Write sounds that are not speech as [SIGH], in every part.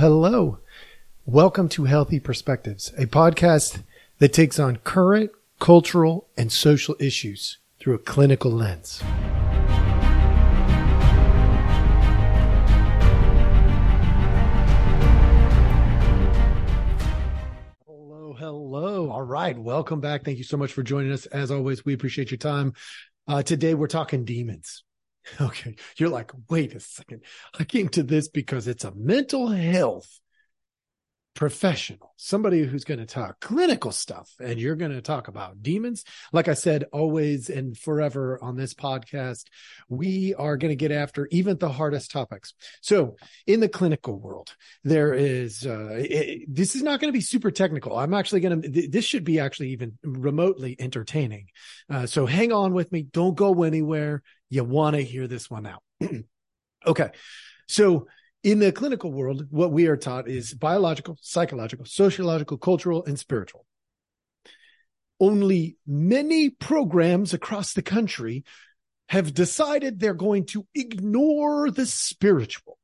hello. Welcome to Healthy Perspectives, a podcast that takes on current cultural and social issues through a clinical lens. Hello, hello. All right. Welcome back. Thank you so much for joining us. As always, we appreciate your time. Uh, today, we're talking demons. [LAUGHS] Okay. You're like, wait a second. I came to this because it's a mental health professional, somebody who's going to talk clinical stuff, and you're going to talk about demons. Like I said, always and forever on this podcast, we are going to get after even the hardest topics. So, in the clinical world, there is uh, it, this is not going to be super technical. I'm actually going to. This should be actually even remotely entertaining. Uh, so, hang on with me. Don't go anywhere. You want to hear this one out. [CLEARS THROAT] okay. So in the clinical world, what we are taught is biological, psychological, sociological, cultural, and spiritual. Only many programs across the country have decided they're going to ignore the spiritual.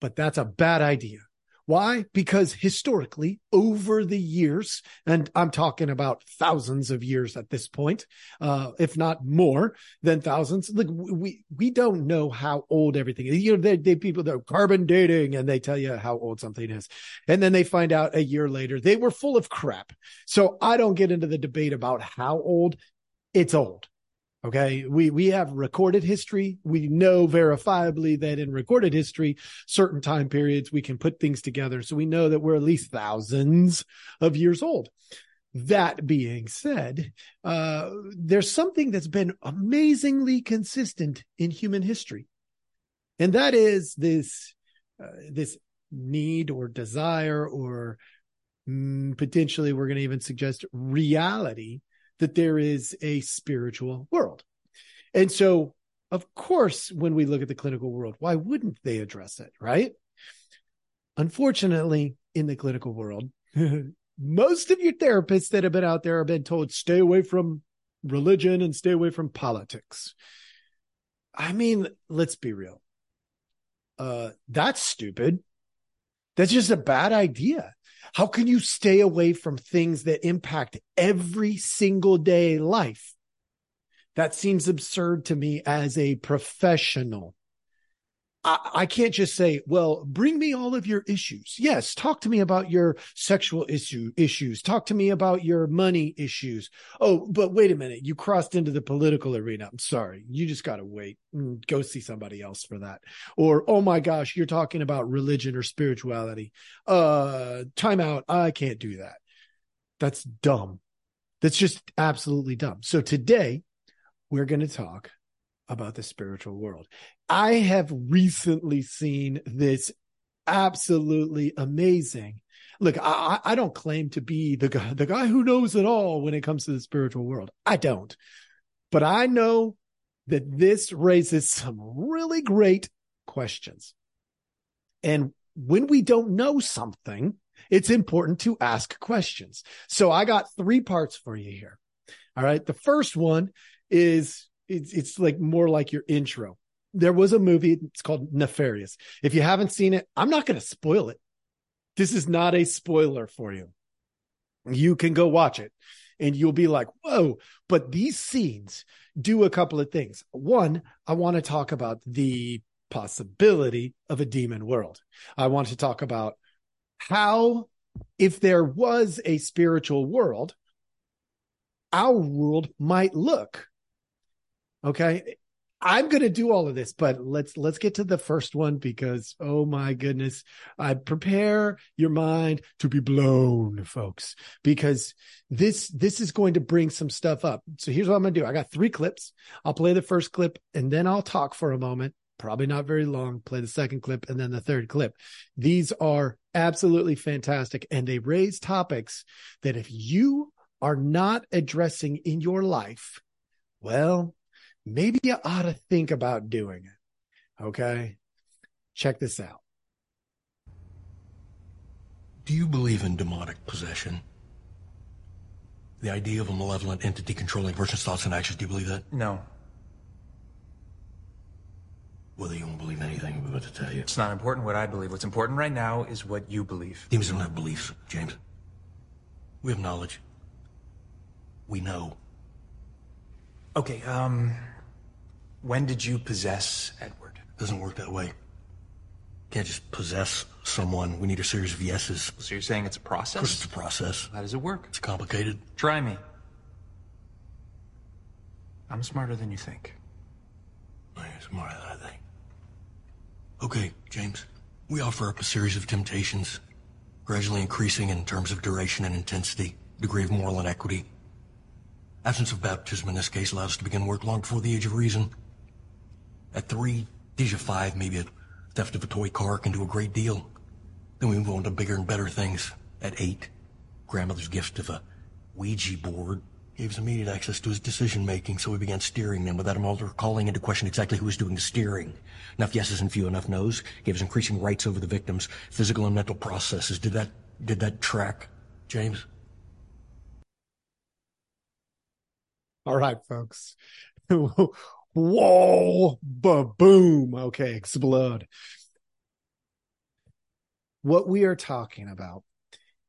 But that's a bad idea. Why? Because historically, over the years, and I'm talking about thousands of years at this point, uh, if not more than thousands. Look, we we don't know how old everything is. You know, they, they people that carbon dating and they tell you how old something is, and then they find out a year later they were full of crap. So I don't get into the debate about how old. It's old. Okay. We, we have recorded history. We know verifiably that in recorded history, certain time periods, we can put things together. So we know that we're at least thousands of years old. That being said, uh, there's something that's been amazingly consistent in human history. And that is this, uh, this need or desire or mm, potentially we're going to even suggest reality that there is a spiritual world. And so, of course, when we look at the clinical world, why wouldn't they address it, right? Unfortunately, in the clinical world, [LAUGHS] most of your therapists that have been out there have been told stay away from religion and stay away from politics. I mean, let's be real. Uh, that's stupid. That's just a bad idea. How can you stay away from things that impact every single day life? That seems absurd to me as a professional. I, can't just say, well, bring me all of your issues. Yes, talk to me about your sexual issue issues. Talk to me about your money issues. Oh, but wait a minute. You crossed into the political arena. I'm sorry. You just got to wait and go see somebody else for that. Or, oh my gosh, you're talking about religion or spirituality. Uh, time out. I can't do that. That's dumb. That's just absolutely dumb. So today we're going to talk about the spiritual world. I have recently seen this absolutely amazing. Look, I, I don't claim to be the guy, the guy who knows it all when it comes to the spiritual world. I don't. But I know that this raises some really great questions. And when we don't know something, it's important to ask questions. So I got three parts for you here. All right. The first one is it's it's like more like your intro. There was a movie, it's called Nefarious. If you haven't seen it, I'm not going to spoil it. This is not a spoiler for you. You can go watch it and you'll be like, whoa. But these scenes do a couple of things. One, I want to talk about the possibility of a demon world. I want to talk about how, if there was a spiritual world, our world might look. Okay. I'm going to do all of this, but let's let's get to the first one because oh my goodness, I prepare your mind to be blown, folks, because this this is going to bring some stuff up. So here's what I'm going to do. I got 3 clips. I'll play the first clip and then I'll talk for a moment, probably not very long, play the second clip and then the third clip. These are absolutely fantastic and they raise topics that if you are not addressing in your life, well, maybe you ought to think about doing it. Okay. Check this out. Do you believe in demonic possession? The idea of a malevolent entity controlling a person's thoughts and actions, do you believe that? No. Whether you won't believe anything, but to tell you. It's not important what I believe. What's important right now is what you believe. Demons don't have beliefs, James. We have knowledge. We know. Okay, um, when did you possess Edward? Doesn't work that way. Can't just possess someone. We need a series of yeses. So you're saying it's a Of course, process? it's a process. How does it work? It's complicated. Try me. I'm smarter than you think. You're smarter than I think. Okay, James. We offer up a series of temptations, gradually increasing in terms of duration and intensity, degree of moral inequity. Absence of baptism in this case allows us to begin work long before the age of reason. At three, Deja five, maybe a theft of a toy car can do a great deal. Then we move on to bigger and better things. At eight, grandmother's gift of a Ouija board gave us immediate access to his decision making, so we began steering them without him ever calling into question exactly who was doing the steering. Enough yeses and few enough nos gave us increasing rights over the victims, physical and mental processes. Did that did that track, James? All right, folks. [LAUGHS] Whoa, ba-boom. Okay, explode. What we are talking about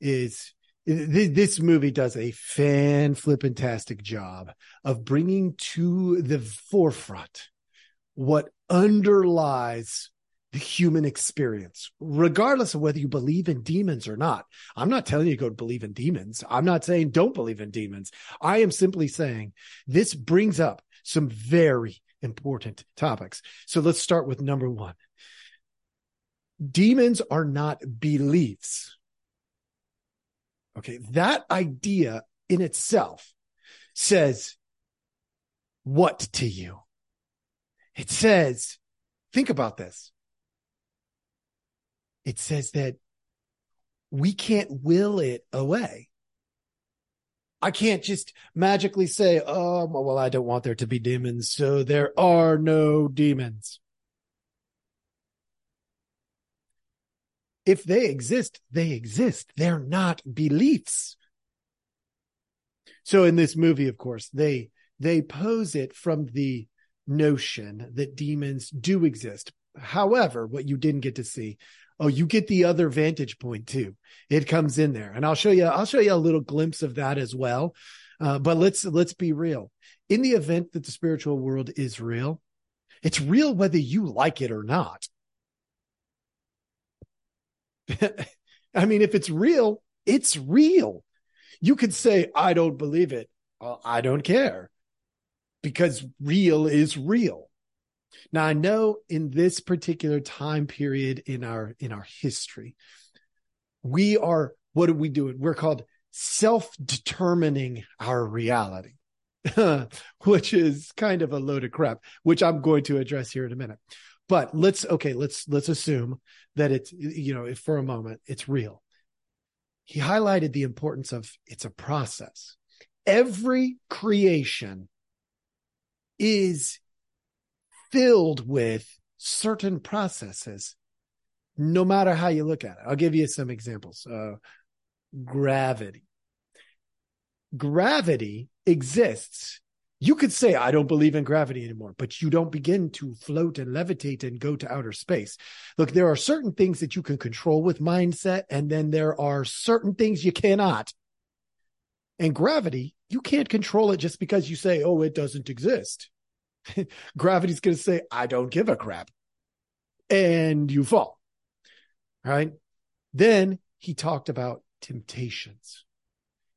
is this movie does a fan flippantastic job of bringing to the forefront what underlies the human experience, regardless of whether you believe in demons or not. I'm not telling you to go believe in demons. I'm not saying don't believe in demons. I am simply saying this brings up some very important topics. So let's start with number one. Demons are not beliefs. Okay. That idea in itself says what to you? It says, think about this. It says that we can't will it away. I can't just magically say, oh, well, I don't want there to be demons. So there are no demons. If they exist, they exist. They're not beliefs. So in this movie, of course, they, they pose it from the notion that demons do exist. However, what you didn't get to see, oh, you get the other vantage point too. It comes in there, and I'll show you. I'll show you a little glimpse of that as well. Uh, but let's let's be real. In the event that the spiritual world is real, it's real whether you like it or not. [LAUGHS] I mean, if it's real, it's real. You could say, I don't believe it. Well, I don't care because real is real. Now I know in this particular time period in our in our history, we are what are we doing? We're called self-determining our reality, [LAUGHS] which is kind of a load of crap, which I'm going to address here in a minute. But let's okay, let's let's assume that it's you know, if for a moment it's real. He highlighted the importance of it's a process. Every creation is filled with certain processes, no matter how you look at it. I'll give you some examples. Uh, gravity. Gravity exists. You could say, I don't believe in gravity anymore, but you don't begin to float and levitate and go to outer space. Look, there are certain things that you can control with mindset, and then there are certain things you cannot. And gravity, you can't control it just because you say, oh, it doesn't exist. [LAUGHS] Gravity's going to say, I don't give a crap. And you fall. Right. Then he talked about temptations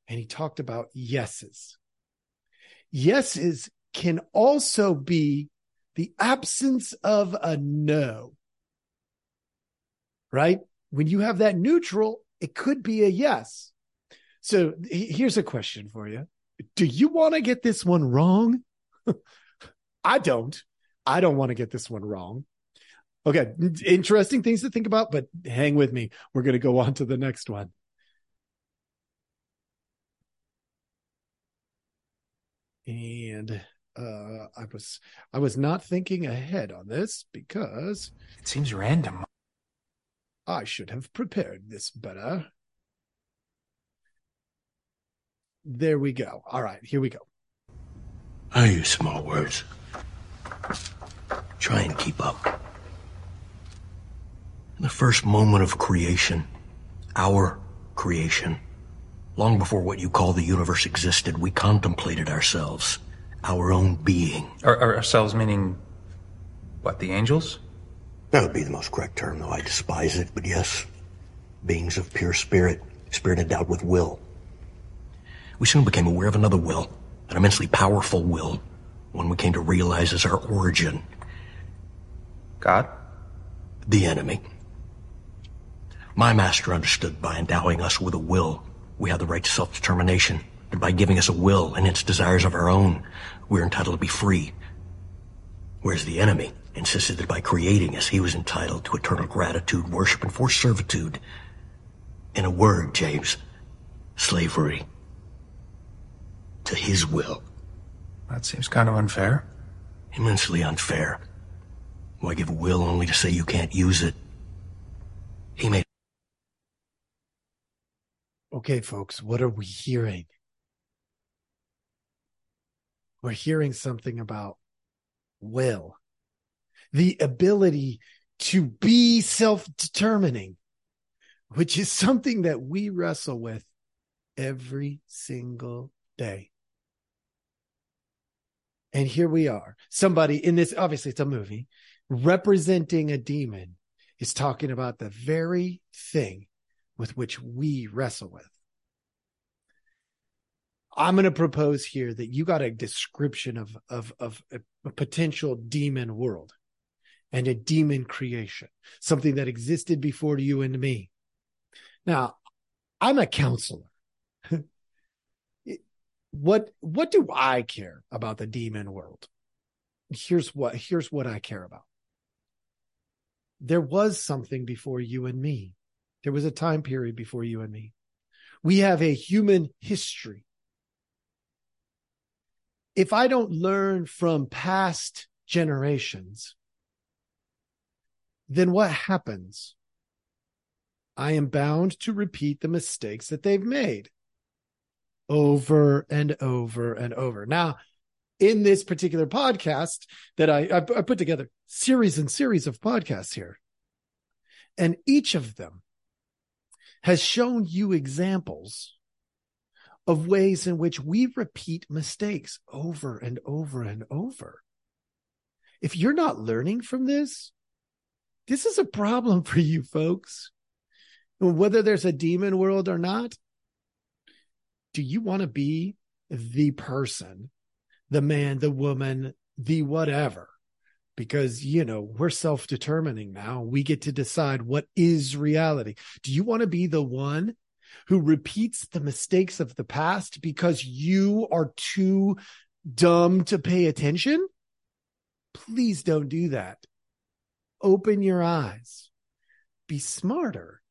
and he talked about yeses. Yeses can also be the absence of a no. Right. When you have that neutral, it could be a yes. So here's a question for you. Do you want to get this one wrong? [LAUGHS] I don't. I don't want to get this one wrong. Okay, interesting things to think about, but hang with me. We're going to go on to the next one. And uh I was I was not thinking ahead on this because It seems random. I should have prepared this better. There we go. All right, here we go. I use small words. Try and keep up. In the first moment of creation, our creation, long before what you call the universe existed, we contemplated ourselves, our own being. Our, our- ourselves meaning what? The angels? That would be the most correct term, though I despise it, but yes. Beings of pure spirit, spirit endowed with will. We soon became aware of another will, an immensely powerful will, one we came to realize as our origin, God? the enemy. My master understood by endowing us with a will, we have the right to self-determination, and by giving us a will and its desires of our own, we're entitled to be free. Whereas the enemy insisted that by creating us, he was entitled to eternal gratitude, worship, and forced servitude. In a word, James, slavery. To his will. That seems kind of unfair. Immensely unfair. Why give a will only to say you can't use it? He made Okay, folks, what are we hearing? We're hearing something about will, the ability to be self determining, which is something that we wrestle with every single day. And here we are. Somebody in this, obviously, it's a movie representing a demon is talking about the very thing with which we wrestle with. I'm going to propose here that you got a description of, of, of a, a potential demon world and a demon creation, something that existed before you and me. Now, I'm a counselor. What, what do I care about the demon world? Here's what, here's what I care about. There was something before you and me. There was a time period before you and me. We have a human history. If I don't learn from past generations, then what happens? I am bound to repeat the mistakes that they've made over and over and over. Now, in this particular podcast that I, I, I put together series and series of podcasts here, and each of them has shown you examples of ways in which we repeat mistakes over and over and over. If you're not learning from this, this is a problem [LAUGHS] for you folks. Whether there's a demon world or not, do you want to be the person, the man, the woman, the whatever? Because, you know, we're self determining now. We get to decide what is reality. Do you want to be the one who repeats the mistakes of the past because you are too dumb to pay attention? Please don't do that. Open your eyes. Be smarter.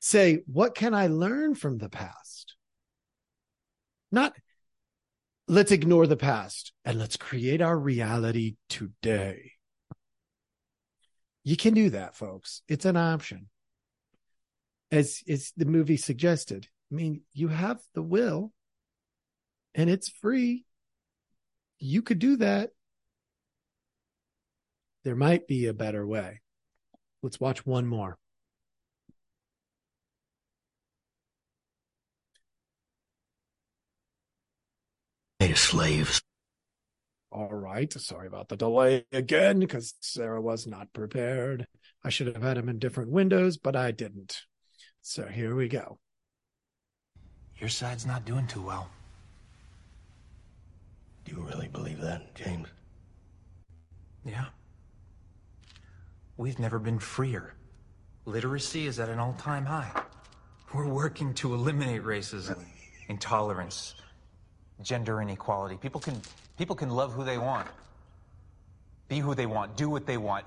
Say, what can I learn from the past? Not let's ignore the past and let's create our reality today. You can do that, folks. It's an option. As, as the movie suggested. I mean, you have the will and it's free. You could do that. There might be a better way. Let's watch one more. Slaves. All right. Sorry about the delay again because Sarah was not prepared. I should have had him in different windows, but I didn't. So here we go. Your side's not doing too well. Do you really believe that, James? Yeah. We've never been freer. Literacy is at an all time high. We're working to eliminate racism, intolerance, gender inequality. People can, people can love who they want, be who they want, do what they want.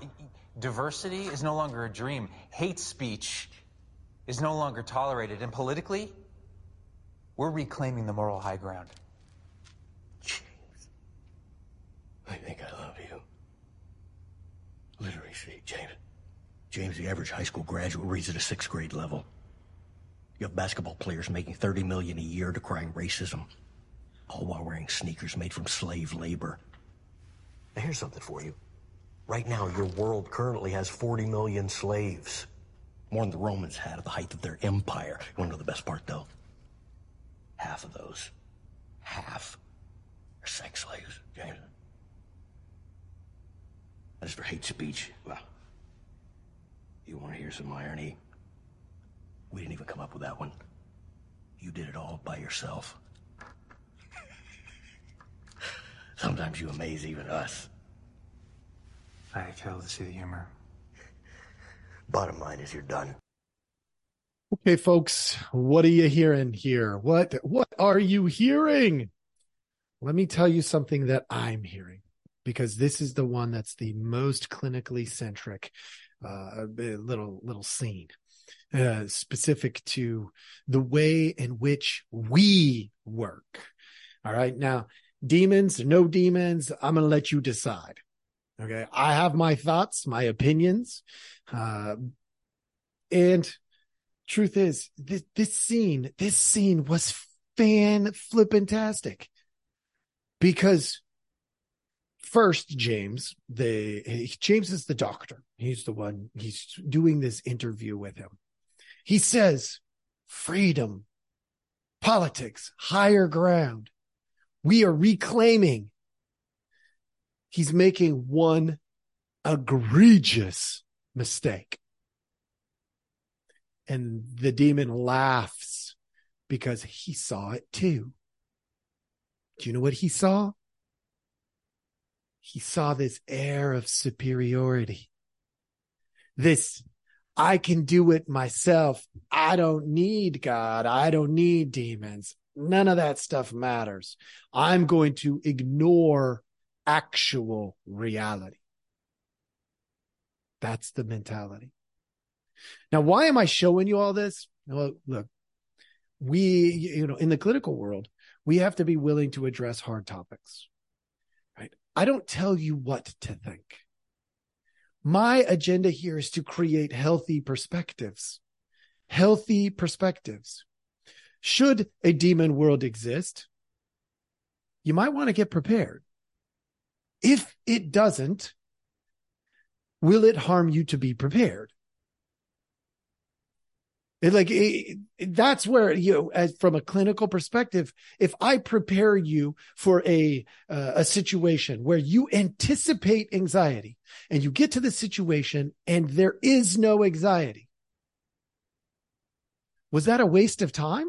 Diversity is no longer a dream. Hate speech is no longer tolerated. And politically, we're reclaiming the moral high ground. James. I think I love you. Literacy, James. James, the average high school graduate reads at a sixth grade level. You have basketball players making 30 million a year decrying racism, all while wearing sneakers made from slave labor. Now here's something for you. Right now, your world currently has 40 million slaves. More than the Romans had at the height of their empire. You want to know the best part, though? Half of those, half, are sex slaves, James. As for hate speech, well, you want to hear some irony? We didn't even come up with that one. You did it all by yourself. Sometimes you amaze even us. I fail to see the humor. Bottom line is you're done. Okay, folks, what are you hearing here? What what are you hearing? Let me tell you something that I'm hearing because this is the one that's the most clinically centric uh, little little scene uh, specific to the way in which we work. All right. Now, demons, no demons, I'm going to let you decide. Okay. I have my thoughts, my opinions. Uh, and truth is this, this scene, this scene was fan flippantastic because first James, the James is the doctor. He's the one, he's doing this interview with him. He says, freedom, politics, higher ground. We are reclaiming. He's making one egregious mistake. And the demon laughs because he saw it too. Do you know what he saw? He saw this air of superiority. This I can do it myself. I don't need God. I don't need demons. None of that stuff matters. I'm going to ignore actual reality. That's the mentality. Now, why am I showing you all this? Well, look, we, you know, in the clinical world, we have to be willing to address hard topics, right? I don't tell you what to think. My agenda here is to create healthy perspectives. Healthy perspectives. Should a demon world exist, you might want to get prepared. If it doesn't, will it harm you to be prepared? It like it, that's where you know, as from a clinical perspective, if I prepare you for a uh, a situation where you anticipate anxiety and you get to the situation and there is no anxiety, was that a waste of time?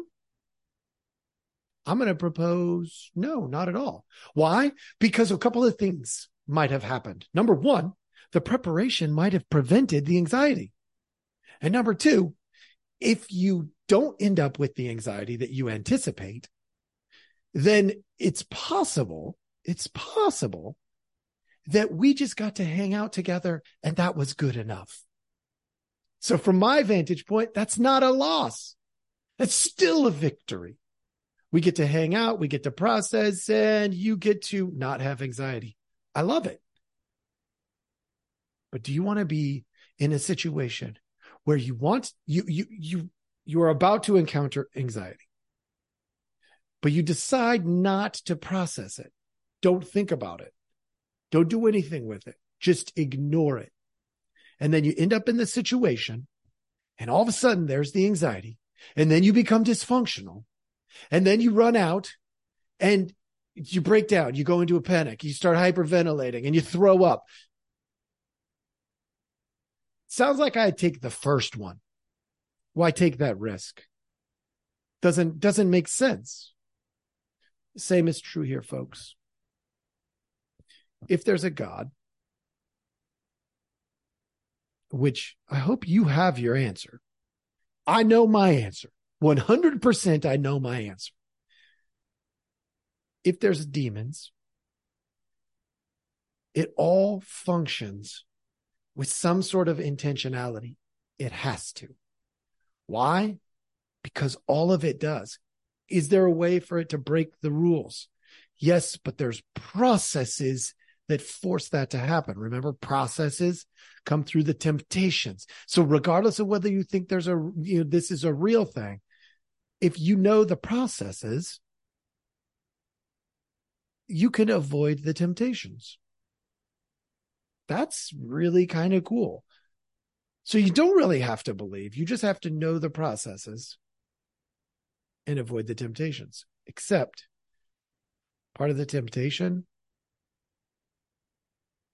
I'm going to propose no, not at all. Why? Because a couple of things might have happened. Number one, the preparation might have prevented the anxiety. And number two, if you don't end up with the anxiety that you anticipate, then it's possible, it's possible that we just got to hang out together and that was good enough. So from my vantage point, that's not a loss. That's still a victory. We get to hang out, we get to process, and you get to not have anxiety. I love it. But do you want to be in a situation where you want you you you you are about to encounter anxiety but you decide not to process it don't think about it don't do anything with it just ignore it and then you end up in the situation and all of a sudden there's the anxiety and then you become dysfunctional and then you run out and you break down you go into a panic you start hyperventilating and you throw up Sounds like I'd take the first one. Why take that risk? Doesn't doesn't make sense. Same is true here, folks. If there's a God, which I hope you have your answer. I know my answer. 100% I know my answer. If there's demons, it all functions with some sort of intentionality. It has to. Why? Because all of it does. Is there a way for it to break the rules? Yes, but there's processes that force that to happen. Remember, processes come through the temptations. So regardless of whether you think there's a, you know, this is a real thing, if you know the processes, you can avoid the temptations. That's really kind of cool. So you don't really have to believe. You just have to know the processes and avoid the temptations. Except part of the temptation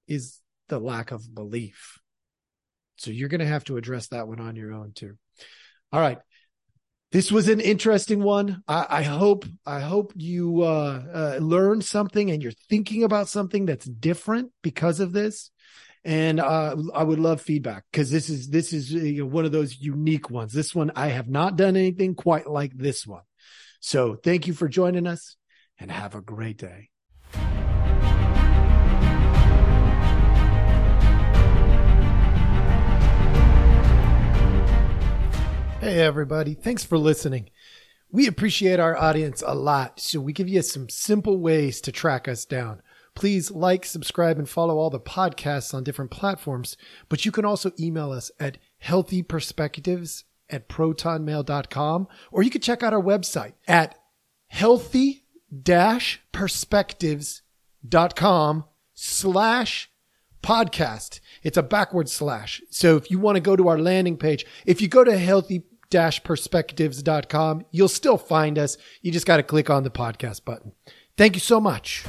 is the lack of belief. So you're going to have to address that one on your own too. All right. This was an interesting one. I, I hope I hope you uh, uh, learned something and you're thinking about something that's different because of this and uh, I would love feedback because this is this is you know, one of those unique ones. This one I have not done anything quite like this one. So thank you for joining us, and have a great day. Hey everybody, thanks for listening. We appreciate our audience a lot, so we give you some simple ways to track us down. Please like, subscribe, and follow all the podcasts on different platforms. But you can also email us at healthyperspectives at protonmail.com, or you can check out our website at healthy-perspectives.com slash podcast. It's a backward slash. So if you want to go to our landing page, if you go to healthy-perspectives.com, you'll still find us. You just got to click on the podcast button. Thank you so much.